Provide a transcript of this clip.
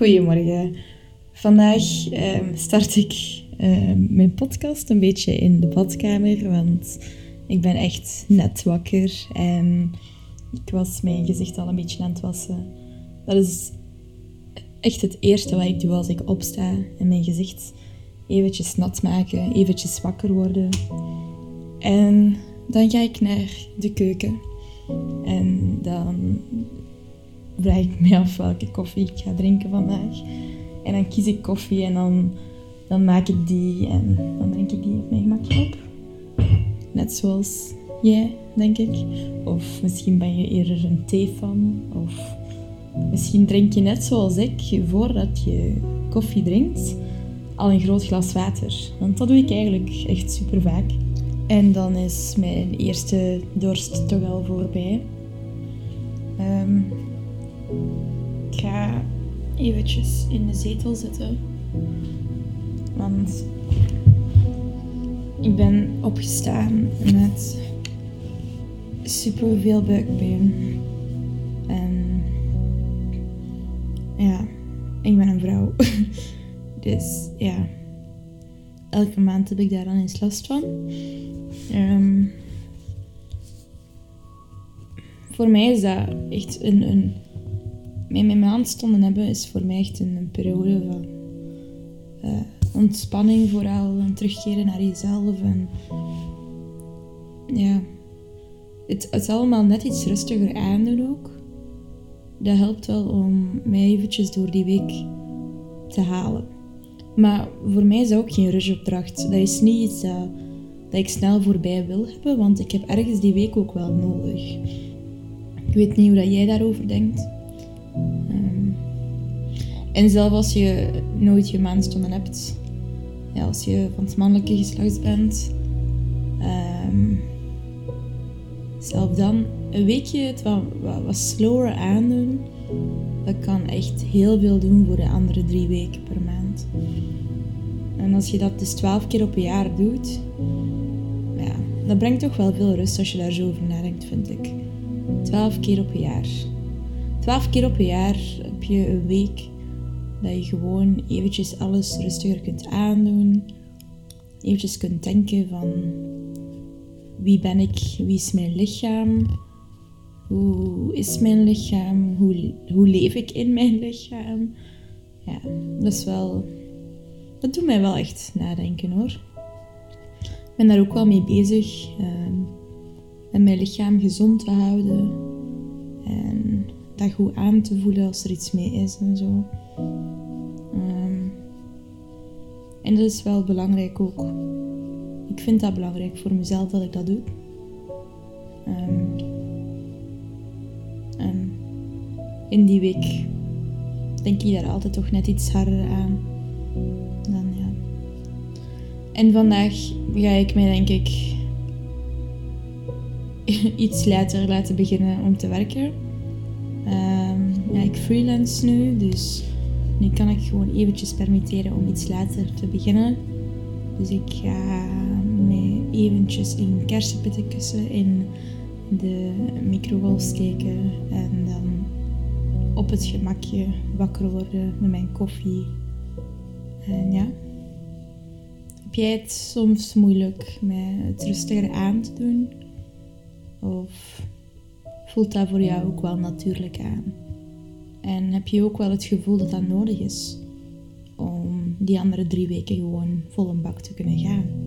Goedemorgen. Vandaag ehm, start ik ehm, mijn podcast een beetje in de badkamer, want ik ben echt net wakker en ik was mijn gezicht al een beetje aan het wassen. Dat is echt het eerste wat ik doe als ik opsta en mijn gezicht eventjes nat maken, eventjes wakker worden. En dan ga ik naar de keuken en dan vraag ik me af welke koffie ik ga drinken vandaag. En dan kies ik koffie en dan, dan maak ik die en dan drink ik die op mijn gemakje op. Net zoals jij, denk ik. Of misschien ben je eerder een thee-fan. Of misschien drink je net zoals ik, voordat je koffie drinkt, al een groot glas water. Want dat doe ik eigenlijk echt super vaak. En dan is mijn eerste dorst toch al voorbij. Um, ik ga eventjes in de zetel zitten. Want ik ben opgestaan met super veel buikpijn. En ja, ik ben een vrouw. dus ja, elke maand heb ik daar dan eens last van. Um, voor mij is dat echt een, een met mijn maandstonden hebben is voor mij echt een, periode van uh, ontspanning vooral. En terugkeren naar jezelf. En ja, het, het allemaal net iets rustiger aandoen ook. Dat helpt wel om mij eventjes door die week te halen. Maar voor mij is dat ook geen rushopdracht. Dat is niet iets dat, ik snel voorbij wil hebben, want ik heb ergens die week ook wel nodig. Ik weet niet hoe dat jij daarover denkt. Um, en zelfs als je nooit je maandstonden hebt, ja, als je van het mannelijke geslacht bent, um, zelf dan een weekje het wat, wat, wat slower aandoen, dat kan echt heel veel doen voor de andere drie weken per maand. En als je dat dus twaalf keer op een jaar doet, ja, dat brengt toch wel veel rust als je daar zo over nadenkt, vind ik. Twaalf keer op een jaar. Twaalf keer op een jaar heb je een week dat je gewoon eventjes alles rustiger kunt aandoen. Eventjes kunt denken van wie ben ik, wie is mijn lichaam, hoe is mijn lichaam, hoe, hoe leef ik in mijn lichaam. Ja, dat is wel, dat doet mij wel echt nadenken hoor. Ik ben daar ook wel mee bezig, um, en mijn lichaam gezond te houden. En dat goed aan te voelen als er iets mee is en zo. Ehm, en dat is wel belangrijk ook. Ik vind dat belangrijk voor mezelf dat ik dat doe. Um, in die week denk ik daar altijd toch net iets harder aan. Dan, ja. En vandaag ga ik mij denk ik iets later laten beginnen om te werken. Um, ja, ik freelance nu, dus nu kan ik gewoon eventjes permitteren om iets later te beginnen. Dus ik ga me eventjes in kersenpitten kussen in de microgolf steken en op het gemakje wakker worden met mijn koffie. En ja. Heb jij het soms moeilijk met het rustiger aan te doen? Of voelt dat voor jou ook wel natuurlijk aan? En heb je ook wel het gevoel dat dat nodig is om die andere drie weken gewoon vol een bak te kunnen gaan?